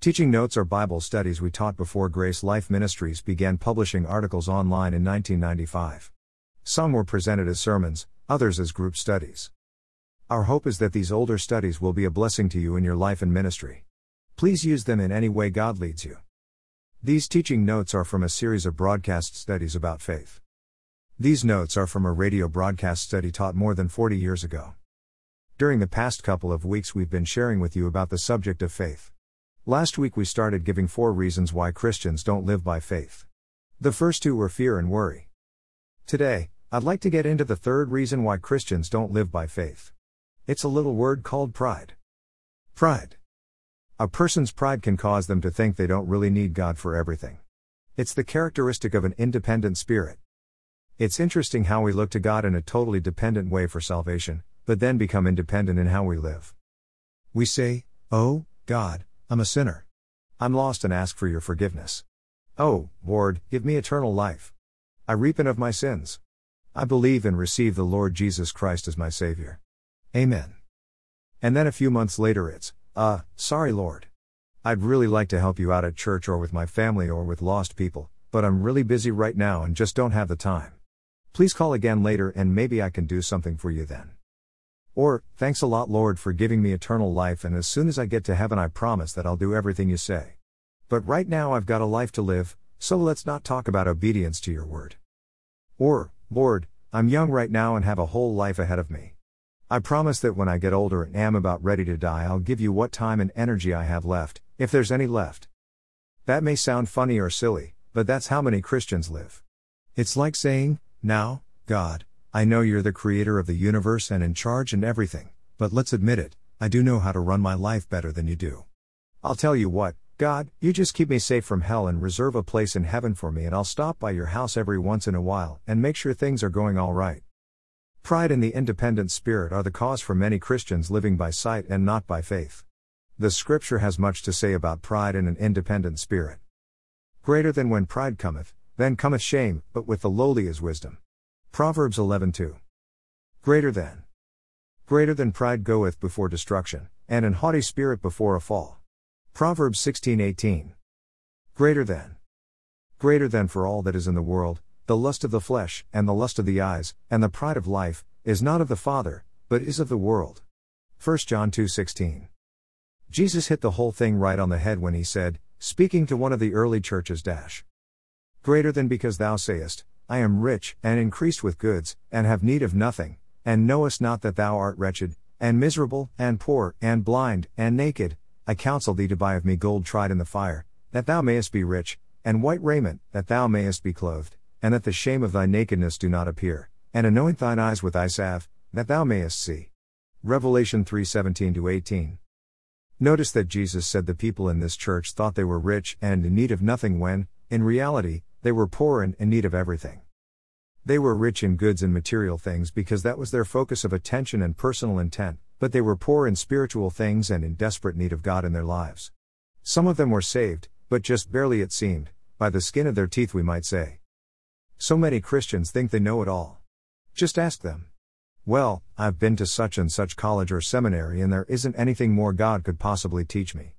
Teaching notes are Bible studies we taught before Grace Life Ministries began publishing articles online in 1995. Some were presented as sermons, others as group studies. Our hope is that these older studies will be a blessing to you in your life and ministry. Please use them in any way God leads you. These teaching notes are from a series of broadcast studies about faith. These notes are from a radio broadcast study taught more than 40 years ago. During the past couple of weeks, we've been sharing with you about the subject of faith. Last week, we started giving four reasons why Christians don't live by faith. The first two were fear and worry. Today, I'd like to get into the third reason why Christians don't live by faith. It's a little word called pride. Pride. A person's pride can cause them to think they don't really need God for everything. It's the characteristic of an independent spirit. It's interesting how we look to God in a totally dependent way for salvation, but then become independent in how we live. We say, Oh, God, I'm a sinner. I'm lost and ask for your forgiveness. Oh, Lord, give me eternal life. I repent of my sins. I believe and receive the Lord Jesus Christ as my Savior. Amen. And then a few months later it's, uh, sorry, Lord. I'd really like to help you out at church or with my family or with lost people, but I'm really busy right now and just don't have the time. Please call again later and maybe I can do something for you then. Or, thanks a lot, Lord, for giving me eternal life, and as soon as I get to heaven, I promise that I'll do everything you say. But right now I've got a life to live, so let's not talk about obedience to your word. Or, Lord, I'm young right now and have a whole life ahead of me. I promise that when I get older and am about ready to die, I'll give you what time and energy I have left, if there's any left. That may sound funny or silly, but that's how many Christians live. It's like saying, Now, God, I know you're the creator of the universe and in charge and everything, but let's admit it, I do know how to run my life better than you do. I'll tell you what, God, you just keep me safe from hell and reserve a place in heaven for me, and I'll stop by your house every once in a while and make sure things are going all right. Pride and the independent spirit are the cause for many Christians living by sight and not by faith. The scripture has much to say about pride and an independent spirit. Greater than when pride cometh, then cometh shame, but with the lowly is wisdom. Proverbs 11:2. Greater than. Greater than pride goeth before destruction, and an haughty spirit before a fall. Proverbs 16:18. Greater than. Greater than for all that is in the world, the lust of the flesh, and the lust of the eyes, and the pride of life, is not of the Father, but is of the world. 1 John 2:16. Jesus hit the whole thing right on the head when he said, speaking to one of the early churches dash. Greater than because thou sayest, I am rich, and increased with goods, and have need of nothing, and knowest not that thou art wretched, and miserable, and poor, and blind, and naked, I counsel thee to buy of me gold tried in the fire, that thou mayest be rich, and white raiment, that thou mayest be clothed and that the shame of thy nakedness do not appear, and anoint thine eyes with eye salve, that thou mayest see. Revelation 3:17 18. Notice that Jesus said the people in this church thought they were rich and in need of nothing when, in reality, they were poor and in need of everything. They were rich in goods and material things because that was their focus of attention and personal intent, but they were poor in spiritual things and in desperate need of God in their lives. Some of them were saved, but just barely it seemed, by the skin of their teeth, we might say. So many Christians think they know it all. Just ask them. Well, I've been to such and such college or seminary and there isn't anything more God could possibly teach me.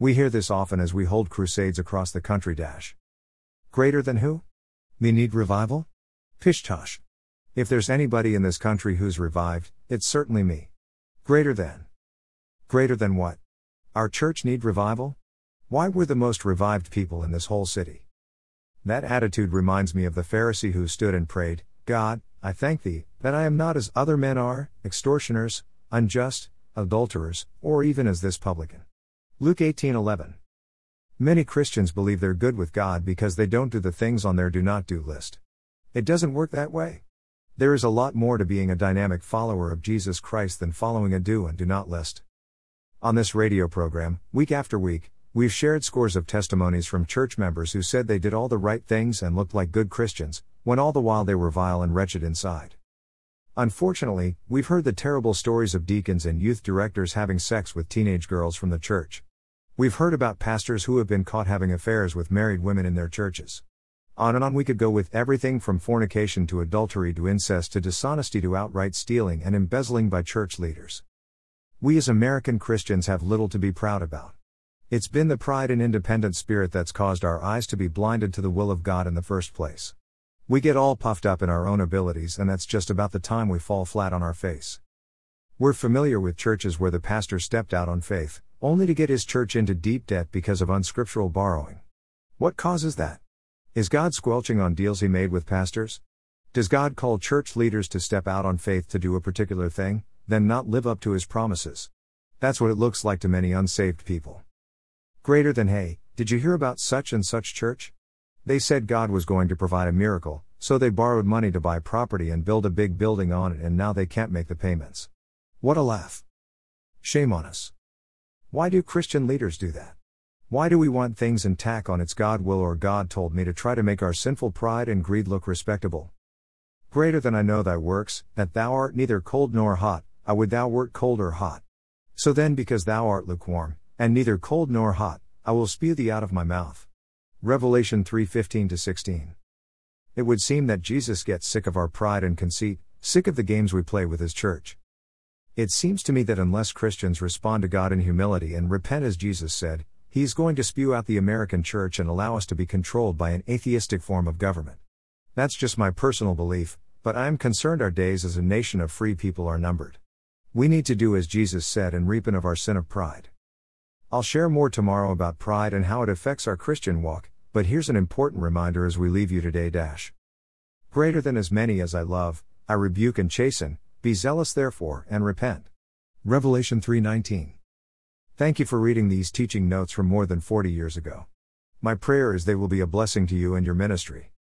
We hear this often as we hold crusades across the country. Dash. Greater than who? Me need revival? Pishtosh. If there's anybody in this country who's revived, it's certainly me. Greater than. Greater than what? Our church need revival? Why we're the most revived people in this whole city. That attitude reminds me of the Pharisee who stood and prayed, God, I thank thee, that I am not as other men are, extortioners, unjust, adulterers, or even as this publican. Luke 18:11. Many Christians believe they're good with God because they don't do the things on their do not do list. It doesn't work that way. There is a lot more to being a dynamic follower of Jesus Christ than following a do and do not list. On this radio program, week after week, We've shared scores of testimonies from church members who said they did all the right things and looked like good Christians, when all the while they were vile and wretched inside. Unfortunately, we've heard the terrible stories of deacons and youth directors having sex with teenage girls from the church. We've heard about pastors who have been caught having affairs with married women in their churches. On and on we could go with everything from fornication to adultery to incest to dishonesty to outright stealing and embezzling by church leaders. We as American Christians have little to be proud about. It's been the pride and independent spirit that's caused our eyes to be blinded to the will of God in the first place. We get all puffed up in our own abilities, and that's just about the time we fall flat on our face. We're familiar with churches where the pastor stepped out on faith, only to get his church into deep debt because of unscriptural borrowing. What causes that? Is God squelching on deals he made with pastors? Does God call church leaders to step out on faith to do a particular thing, then not live up to his promises? That's what it looks like to many unsaved people. Greater than, hey, did you hear about such and such church? They said God was going to provide a miracle, so they borrowed money to buy property and build a big building on it, and now they can't make the payments. What a laugh. Shame on us. Why do Christian leaders do that? Why do we want things and tack on it's God will or God told me to try to make our sinful pride and greed look respectable? Greater than I know thy works, that thou art neither cold nor hot, I would thou wert cold or hot. So then, because thou art lukewarm, and neither cold nor hot, I will spew thee out of my mouth. Revelation 3:15 16. It would seem that Jesus gets sick of our pride and conceit, sick of the games we play with his church. It seems to me that unless Christians respond to God in humility and repent as Jesus said, he's going to spew out the American church and allow us to be controlled by an atheistic form of government. That's just my personal belief, but I am concerned our days as a nation of free people are numbered. We need to do as Jesus said and repent of our sin of pride. I'll share more tomorrow about pride and how it affects our Christian walk, but here's an important reminder as we leave you today. Dash. Greater than as many as I love, I rebuke and chasten, be zealous therefore and repent. Revelation 3:19. Thank you for reading these teaching notes from more than 40 years ago. My prayer is they will be a blessing to you and your ministry.